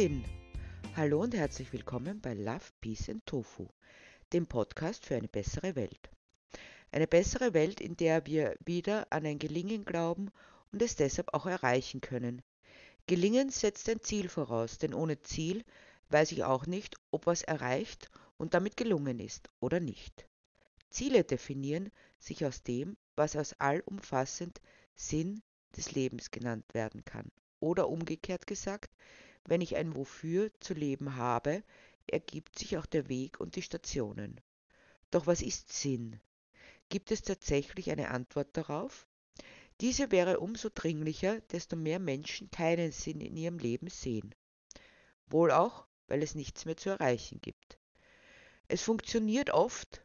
Sinn. Hallo und herzlich willkommen bei Love, Peace and Tofu, dem Podcast für eine bessere Welt. Eine bessere Welt, in der wir wieder an ein Gelingen glauben und es deshalb auch erreichen können. Gelingen setzt ein Ziel voraus, denn ohne Ziel weiß ich auch nicht, ob was erreicht und damit gelungen ist oder nicht. Ziele definieren sich aus dem, was als allumfassend Sinn des Lebens genannt werden kann. Oder umgekehrt gesagt, wenn ich ein Wofür zu leben habe, ergibt sich auch der Weg und die Stationen. Doch was ist Sinn? Gibt es tatsächlich eine Antwort darauf? Diese wäre umso dringlicher, desto mehr Menschen keinen Sinn in ihrem Leben sehen. Wohl auch, weil es nichts mehr zu erreichen gibt. Es funktioniert oft.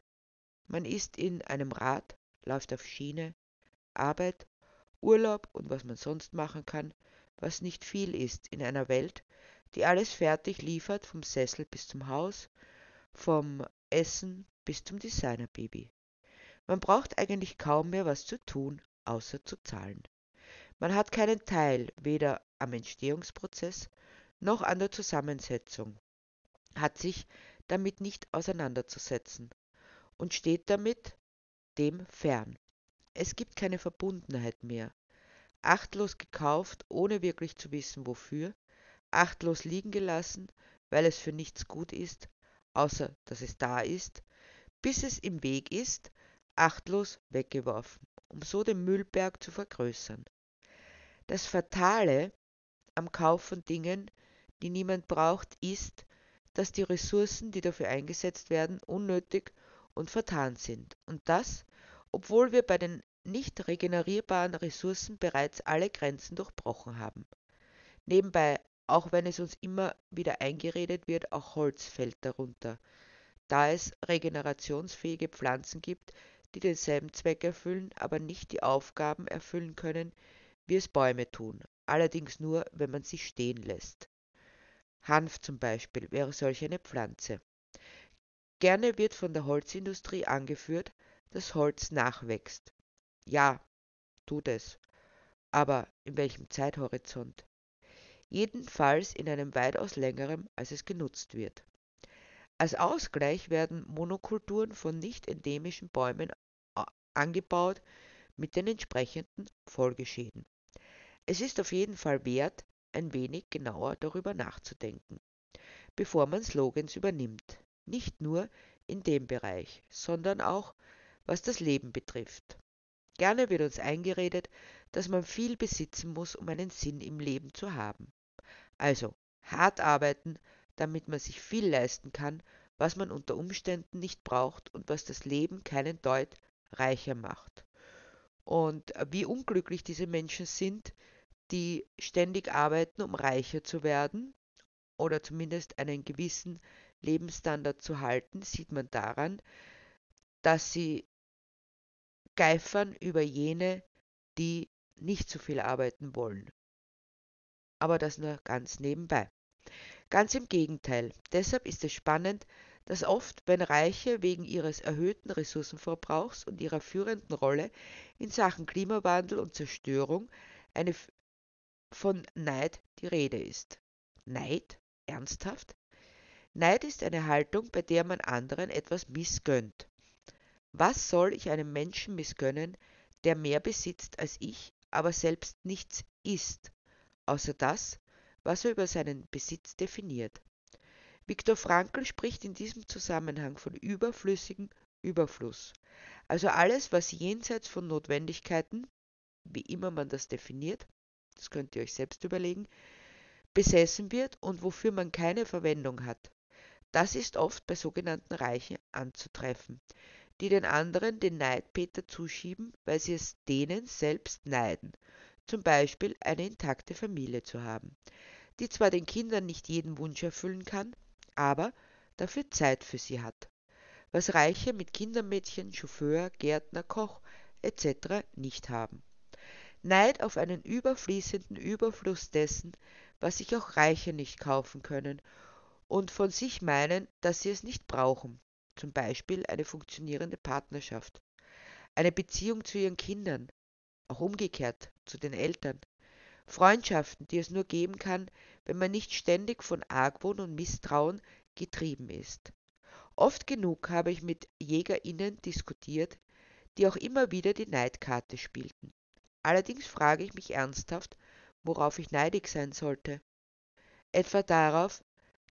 Man ist in einem Rad, läuft auf Schiene, Arbeit, Urlaub und was man sonst machen kann, was nicht viel ist in einer Welt, die alles fertig liefert, vom Sessel bis zum Haus, vom Essen bis zum Designerbaby. Man braucht eigentlich kaum mehr was zu tun, außer zu zahlen. Man hat keinen Teil weder am Entstehungsprozess noch an der Zusammensetzung, hat sich damit nicht auseinanderzusetzen und steht damit dem fern. Es gibt keine Verbundenheit mehr. Achtlos gekauft, ohne wirklich zu wissen wofür, achtlos liegen gelassen, weil es für nichts gut ist, außer dass es da ist, bis es im Weg ist, achtlos weggeworfen, um so den Müllberg zu vergrößern. Das Fatale am Kauf von Dingen, die niemand braucht, ist, dass die Ressourcen, die dafür eingesetzt werden, unnötig und vertan sind. Und das, obwohl wir bei den nicht regenerierbaren Ressourcen bereits alle Grenzen durchbrochen haben. Nebenbei, auch wenn es uns immer wieder eingeredet wird, auch Holz fällt darunter, da es regenerationsfähige Pflanzen gibt, die denselben Zweck erfüllen, aber nicht die Aufgaben erfüllen können, wie es Bäume tun, allerdings nur, wenn man sie stehen lässt. Hanf zum Beispiel wäre solch eine Pflanze. Gerne wird von der Holzindustrie angeführt, dass Holz nachwächst. Ja, tut es. Aber in welchem Zeithorizont? Jedenfalls in einem weitaus längerem, als es genutzt wird. Als Ausgleich werden Monokulturen von nicht endemischen Bäumen angebaut mit den entsprechenden Folgeschäden. Es ist auf jeden Fall wert, ein wenig genauer darüber nachzudenken, bevor man Slogans übernimmt. Nicht nur in dem Bereich, sondern auch was das Leben betrifft. Gerne wird uns eingeredet, dass man viel besitzen muss, um einen Sinn im Leben zu haben. Also hart arbeiten, damit man sich viel leisten kann, was man unter Umständen nicht braucht und was das Leben keinen Deut reicher macht. Und wie unglücklich diese Menschen sind, die ständig arbeiten, um reicher zu werden oder zumindest einen gewissen Lebensstandard zu halten, sieht man daran, dass sie geifern über jene, die nicht so viel arbeiten wollen. Aber das nur ganz nebenbei. Ganz im Gegenteil. Deshalb ist es spannend, dass oft, wenn Reiche wegen ihres erhöhten Ressourcenverbrauchs und ihrer führenden Rolle in Sachen Klimawandel und Zerstörung eine von Neid die Rede ist. Neid? Ernsthaft? Neid ist eine Haltung, bei der man anderen etwas missgönnt. Was soll ich einem Menschen missgönnen, der mehr besitzt als ich, aber selbst nichts ist, außer das, was er über seinen Besitz definiert? Viktor Frankl spricht in diesem Zusammenhang von überflüssigem Überfluss, also alles, was jenseits von Notwendigkeiten, wie immer man das definiert, das könnt ihr euch selbst überlegen, besessen wird und wofür man keine Verwendung hat. Das ist oft bei sogenannten Reichen anzutreffen, die den anderen den Neidpeter zuschieben, weil sie es denen selbst neiden, zum Beispiel eine intakte Familie zu haben, die zwar den Kindern nicht jeden Wunsch erfüllen kann, aber dafür Zeit für sie hat, was Reiche mit Kindermädchen, Chauffeur, Gärtner, Koch etc. nicht haben. Neid auf einen überfließenden Überfluss dessen, was sich auch Reiche nicht kaufen können und von sich meinen, dass sie es nicht brauchen, zum Beispiel eine funktionierende Partnerschaft, eine Beziehung zu ihren Kindern, auch umgekehrt zu den Eltern, Freundschaften, die es nur geben kann, wenn man nicht ständig von Argwohn und Misstrauen getrieben ist. Oft genug habe ich mit JägerInnen diskutiert, die auch immer wieder die Neidkarte spielten. Allerdings frage ich mich ernsthaft, worauf ich neidig sein sollte. Etwa darauf,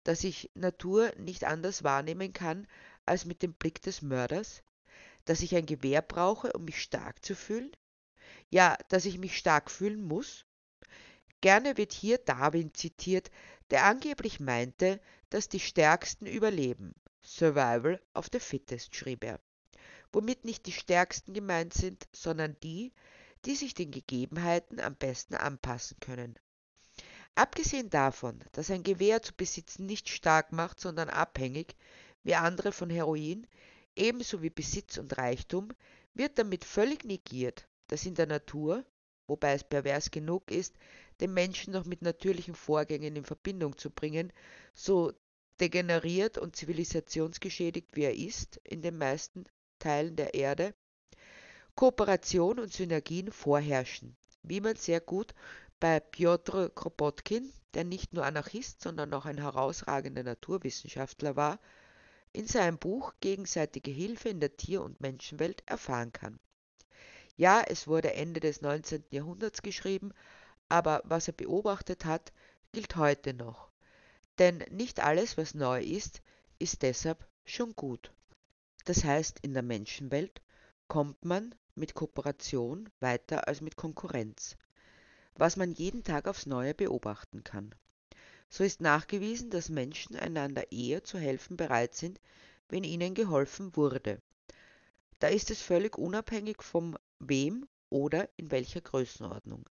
dass ich Natur nicht anders wahrnehmen kann als mit dem Blick des Mörders? Dass ich ein Gewehr brauche, um mich stark zu fühlen? Ja, dass ich mich stark fühlen muss? Gerne wird hier Darwin zitiert, der angeblich meinte, dass die Stärksten überleben. Survival of the Fittest, schrieb er. Womit nicht die Stärksten gemeint sind, sondern die, die sich den Gegebenheiten am besten anpassen können. Abgesehen davon, dass ein Gewehr zu besitzen nicht stark macht, sondern abhängig, wie andere von Heroin, ebenso wie Besitz und Reichtum, wird damit völlig negiert, dass in der Natur, wobei es pervers genug ist, den Menschen noch mit natürlichen Vorgängen in Verbindung zu bringen, so degeneriert und zivilisationsgeschädigt wie er ist in den meisten Teilen der Erde, Kooperation und Synergien vorherrschen, wie man sehr gut bei Piotr Kropotkin, der nicht nur Anarchist, sondern auch ein herausragender Naturwissenschaftler war, in seinem Buch Gegenseitige Hilfe in der Tier- und Menschenwelt erfahren kann. Ja, es wurde Ende des 19. Jahrhunderts geschrieben, aber was er beobachtet hat, gilt heute noch. Denn nicht alles, was neu ist, ist deshalb schon gut. Das heißt, in der Menschenwelt kommt man mit Kooperation weiter als mit Konkurrenz, was man jeden Tag aufs Neue beobachten kann. So ist nachgewiesen, dass Menschen einander eher zu helfen bereit sind, wenn ihnen geholfen wurde. Da ist es völlig unabhängig vom wem oder in welcher Größenordnung.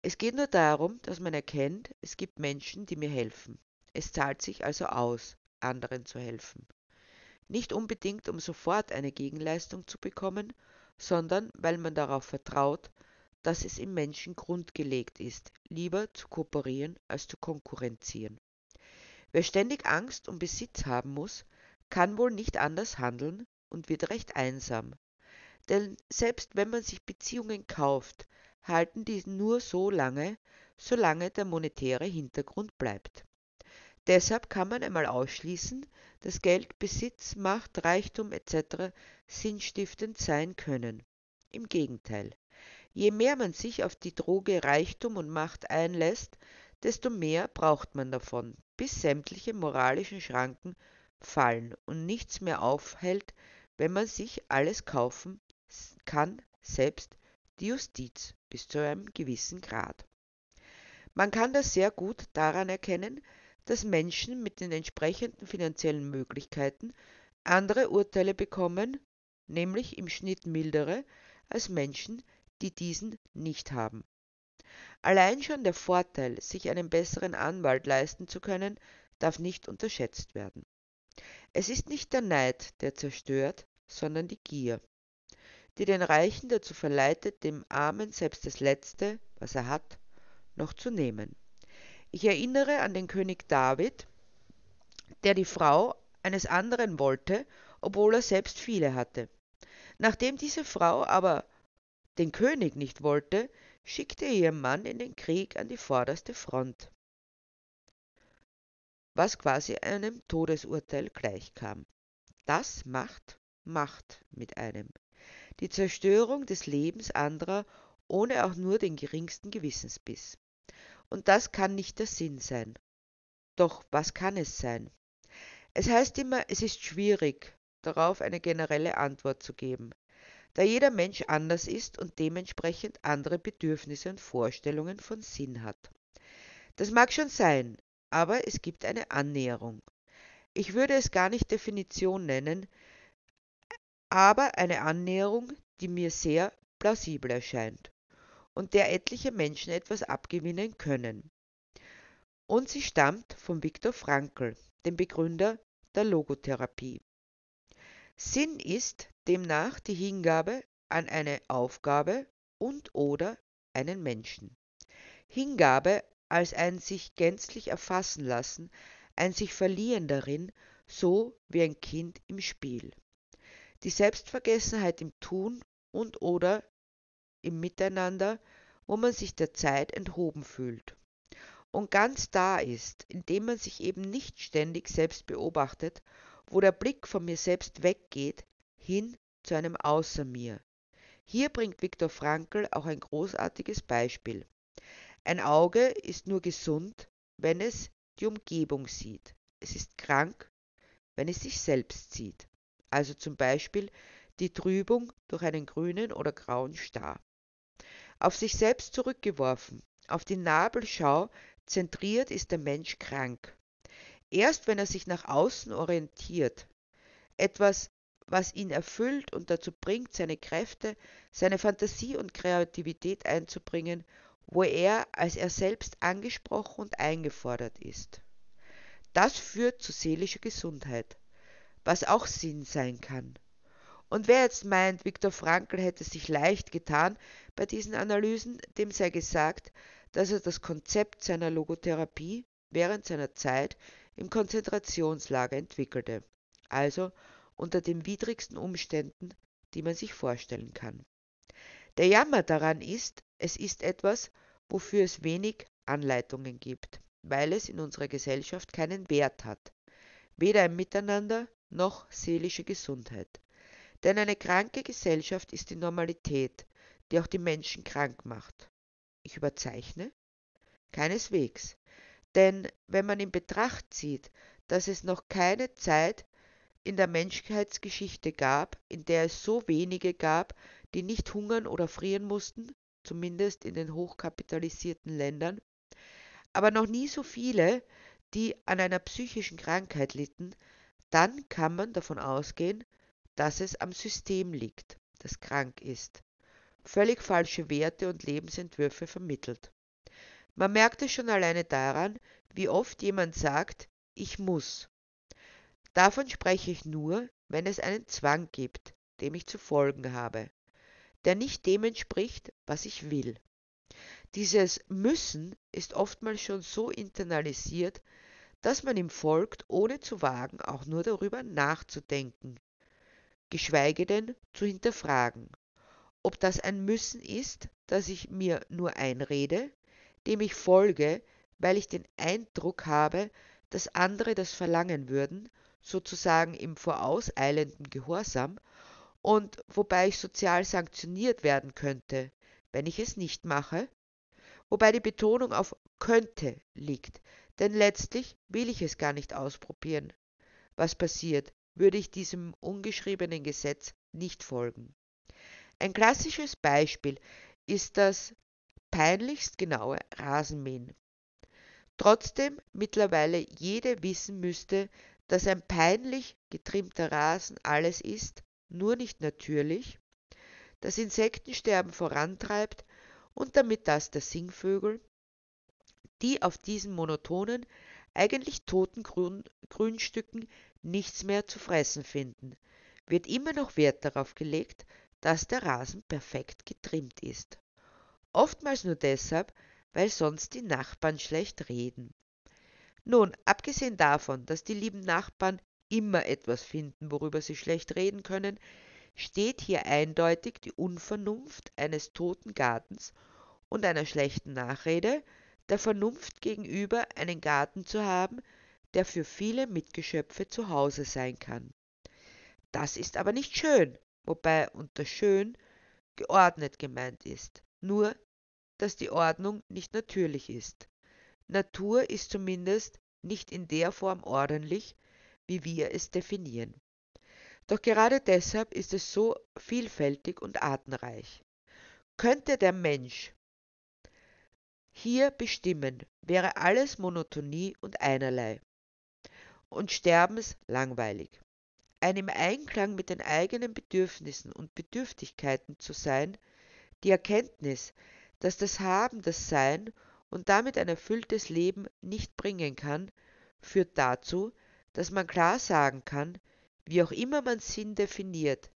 Es geht nur darum, dass man erkennt, es gibt Menschen, die mir helfen. Es zahlt sich also aus, anderen zu helfen. Nicht unbedingt, um sofort eine Gegenleistung zu bekommen, sondern weil man darauf vertraut, dass es im Menschen grundgelegt ist, lieber zu kooperieren als zu konkurrenzieren. Wer ständig Angst um Besitz haben muss, kann wohl nicht anders handeln und wird recht einsam. Denn selbst wenn man sich Beziehungen kauft, halten die nur so lange, solange der monetäre Hintergrund bleibt. Deshalb kann man einmal ausschließen, dass Geld, Besitz, Macht, Reichtum etc. sinnstiftend sein können. Im Gegenteil. Je mehr man sich auf die Droge Reichtum und Macht einlässt, desto mehr braucht man davon, bis sämtliche moralischen Schranken fallen und nichts mehr aufhält, wenn man sich alles kaufen kann, selbst die Justiz bis zu einem gewissen Grad. Man kann das sehr gut daran erkennen, dass Menschen mit den entsprechenden finanziellen Möglichkeiten andere Urteile bekommen, nämlich im Schnitt mildere, als Menschen, die diesen nicht haben. Allein schon der Vorteil, sich einen besseren Anwalt leisten zu können, darf nicht unterschätzt werden. Es ist nicht der Neid, der zerstört, sondern die Gier, die den Reichen dazu verleitet, dem Armen selbst das Letzte, was er hat, noch zu nehmen. Ich erinnere an den König David, der die Frau eines anderen wollte, obwohl er selbst viele hatte. Nachdem diese Frau aber den König nicht wollte, schickte er ihren Mann in den Krieg an die vorderste Front, was quasi einem Todesurteil gleichkam. Das macht Macht mit einem. Die Zerstörung des Lebens anderer ohne auch nur den geringsten Gewissensbiss. Und das kann nicht der Sinn sein. Doch was kann es sein? Es heißt immer, es ist schwierig, darauf eine generelle Antwort zu geben da jeder Mensch anders ist und dementsprechend andere Bedürfnisse und Vorstellungen von Sinn hat. Das mag schon sein, aber es gibt eine Annäherung. Ich würde es gar nicht Definition nennen, aber eine Annäherung, die mir sehr plausibel erscheint und der etliche Menschen etwas abgewinnen können. Und sie stammt von Viktor Frankl, dem Begründer der Logotherapie. Sinn ist demnach die Hingabe an eine Aufgabe und/oder einen Menschen. Hingabe als ein sich gänzlich erfassen lassen, ein sich verlieren darin, so wie ein Kind im Spiel. Die Selbstvergessenheit im Tun und/oder im Miteinander wo man sich der Zeit enthoben fühlt und ganz da ist, indem man sich eben nicht ständig selbst beobachtet, wo der Blick von mir selbst weggeht, hin zu einem Außer mir. Hier bringt Viktor Frankl auch ein großartiges Beispiel. Ein Auge ist nur gesund, wenn es die Umgebung sieht. Es ist krank, wenn es sich selbst sieht. Also zum Beispiel die Trübung durch einen grünen oder grauen Star. Auf sich selbst zurückgeworfen, auf die Nabelschau zentriert ist der Mensch krank. Erst wenn er sich nach außen orientiert, etwas, was ihn erfüllt und dazu bringt, seine Kräfte, seine Fantasie und Kreativität einzubringen, wo er als er selbst angesprochen und eingefordert ist. Das führt zu seelischer Gesundheit, was auch Sinn sein kann. Und wer jetzt meint, Viktor Frankl hätte sich leicht getan bei diesen Analysen, dem sei gesagt, dass er das Konzept seiner Logotherapie während seiner Zeit im Konzentrationslager entwickelte, also unter den widrigsten Umständen, die man sich vorstellen kann. Der Jammer daran ist, es ist etwas, wofür es wenig Anleitungen gibt, weil es in unserer Gesellschaft keinen Wert hat, weder im Miteinander noch seelische Gesundheit. Denn eine kranke Gesellschaft ist die Normalität, die auch die Menschen krank macht. Ich überzeichne? Keineswegs. Denn wenn man in Betracht zieht, dass es noch keine Zeit in der Menschheitsgeschichte gab, in der es so wenige gab, die nicht hungern oder frieren mussten, zumindest in den hochkapitalisierten Ländern, aber noch nie so viele, die an einer psychischen Krankheit litten, dann kann man davon ausgehen, dass es am System liegt, das krank ist völlig falsche Werte und Lebensentwürfe vermittelt. Man merkt es schon alleine daran, wie oft jemand sagt, ich muss. Davon spreche ich nur, wenn es einen Zwang gibt, dem ich zu folgen habe, der nicht dem entspricht, was ich will. Dieses Müssen ist oftmals schon so internalisiert, dass man ihm folgt, ohne zu wagen, auch nur darüber nachzudenken, geschweige denn zu hinterfragen ob das ein Müssen ist, das ich mir nur einrede, dem ich folge, weil ich den Eindruck habe, dass andere das verlangen würden, sozusagen im vorauseilenden Gehorsam, und wobei ich sozial sanktioniert werden könnte, wenn ich es nicht mache, wobei die Betonung auf könnte liegt, denn letztlich will ich es gar nicht ausprobieren. Was passiert, würde ich diesem ungeschriebenen Gesetz nicht folgen. Ein klassisches Beispiel ist das peinlichst genaue Rasenmähen. Trotzdem mittlerweile jede wissen müsste, dass ein peinlich getrimmter Rasen alles ist, nur nicht natürlich, das Insektensterben vorantreibt und damit das der Singvögel, die auf diesen monotonen, eigentlich toten Grün Grünstücken nichts mehr zu fressen finden, wird immer noch Wert darauf gelegt, dass der Rasen perfekt getrimmt ist. Oftmals nur deshalb, weil sonst die Nachbarn schlecht reden. Nun, abgesehen davon, dass die lieben Nachbarn immer etwas finden, worüber sie schlecht reden können, steht hier eindeutig die Unvernunft eines toten Gartens und einer schlechten Nachrede der Vernunft gegenüber, einen Garten zu haben, der für viele Mitgeschöpfe zu Hause sein kann. Das ist aber nicht schön, wobei unter schön geordnet gemeint ist, nur dass die Ordnung nicht natürlich ist. Natur ist zumindest nicht in der Form ordentlich, wie wir es definieren. Doch gerade deshalb ist es so vielfältig und artenreich. Könnte der Mensch hier bestimmen, wäre alles Monotonie und einerlei und Sterbens langweilig ein im Einklang mit den eigenen Bedürfnissen und Bedürftigkeiten zu sein, die Erkenntnis, dass das Haben das Sein und damit ein erfülltes Leben nicht bringen kann, führt dazu, dass man klar sagen kann, wie auch immer man Sinn definiert,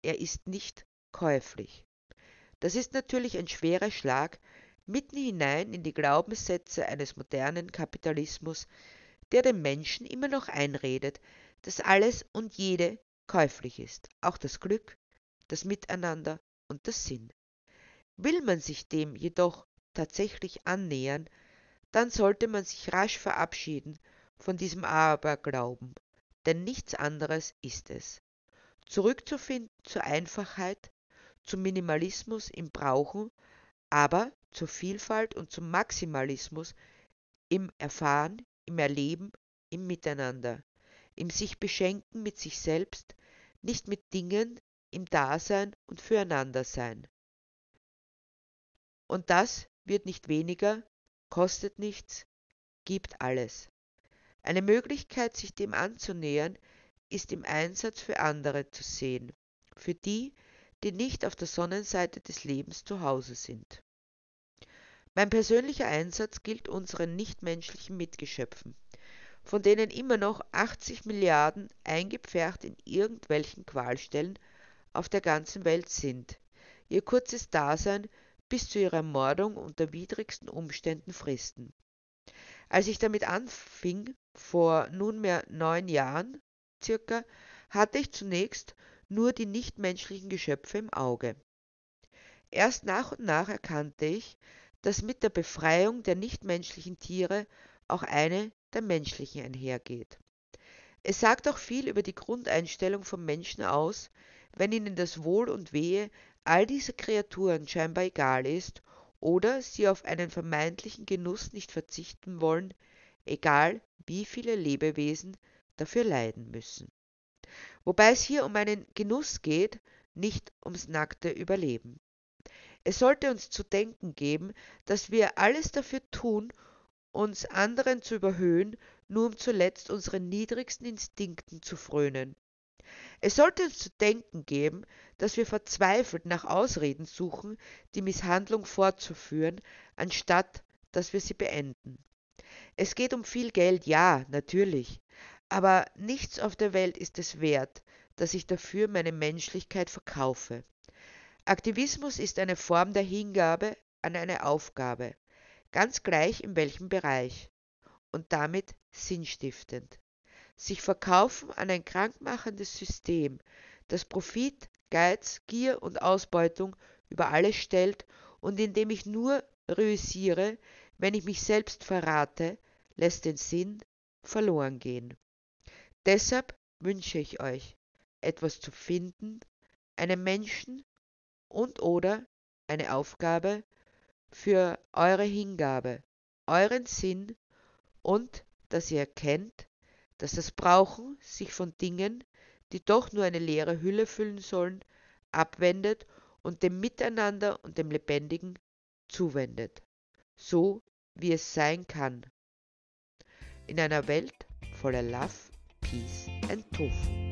er ist nicht käuflich. Das ist natürlich ein schwerer Schlag mitten hinein in die Glaubenssätze eines modernen Kapitalismus, der dem Menschen immer noch einredet, dass alles und jede käuflich ist, auch das Glück, das Miteinander und das Sinn. Will man sich dem jedoch tatsächlich annähern, dann sollte man sich rasch verabschieden von diesem Aberglauben, denn nichts anderes ist es. Zurückzufinden zur Einfachheit, zum Minimalismus im Brauchen, aber zur Vielfalt und zum Maximalismus im Erfahren, im Erleben, im Miteinander, im sich beschenken mit sich selbst, nicht mit Dingen, im Dasein und füreinander sein. Und das wird nicht weniger, kostet nichts, gibt alles. Eine Möglichkeit, sich dem anzunähern, ist im Einsatz für andere zu sehen, für die, die nicht auf der Sonnenseite des Lebens zu Hause sind. Mein persönlicher Einsatz gilt unseren nichtmenschlichen Mitgeschöpfen, von denen immer noch 80 Milliarden eingepfercht in irgendwelchen Qualstellen auf der ganzen Welt sind, ihr kurzes Dasein bis zu ihrer Ermordung unter widrigsten Umständen fristen. Als ich damit anfing, vor nunmehr neun Jahren circa, hatte ich zunächst nur die nichtmenschlichen Geschöpfe im Auge. Erst nach und nach erkannte ich, dass mit der Befreiung der nichtmenschlichen Tiere auch eine der menschlichen einhergeht. Es sagt auch viel über die Grundeinstellung von Menschen aus, wenn ihnen das Wohl und Wehe all dieser Kreaturen scheinbar egal ist oder sie auf einen vermeintlichen Genuss nicht verzichten wollen, egal wie viele Lebewesen dafür leiden müssen. Wobei es hier um einen Genuss geht, nicht ums nackte Überleben. Es sollte uns zu denken geben, dass wir alles dafür tun, uns anderen zu überhöhen, nur um zuletzt unseren niedrigsten Instinkten zu frönen. Es sollte uns zu denken geben, dass wir verzweifelt nach Ausreden suchen, die Misshandlung fortzuführen, anstatt dass wir sie beenden. Es geht um viel Geld, ja, natürlich, aber nichts auf der Welt ist es wert, dass ich dafür meine Menschlichkeit verkaufe. Aktivismus ist eine Form der Hingabe an eine Aufgabe, ganz gleich in welchem Bereich, und damit sinnstiftend sich verkaufen an ein krankmachendes System, das Profit, Geiz, Gier und Ausbeutung über alles stellt und in dem ich nur reüssiere, wenn ich mich selbst verrate, lässt den Sinn verloren gehen. Deshalb wünsche ich euch, etwas zu finden, einen Menschen und oder eine Aufgabe für eure Hingabe, euren Sinn und dass ihr erkennt, dass das Brauchen sich von Dingen, die doch nur eine leere Hülle füllen sollen, abwendet und dem Miteinander und dem Lebendigen zuwendet, so wie es sein kann. In einer Welt voller Love, Peace and Tofu.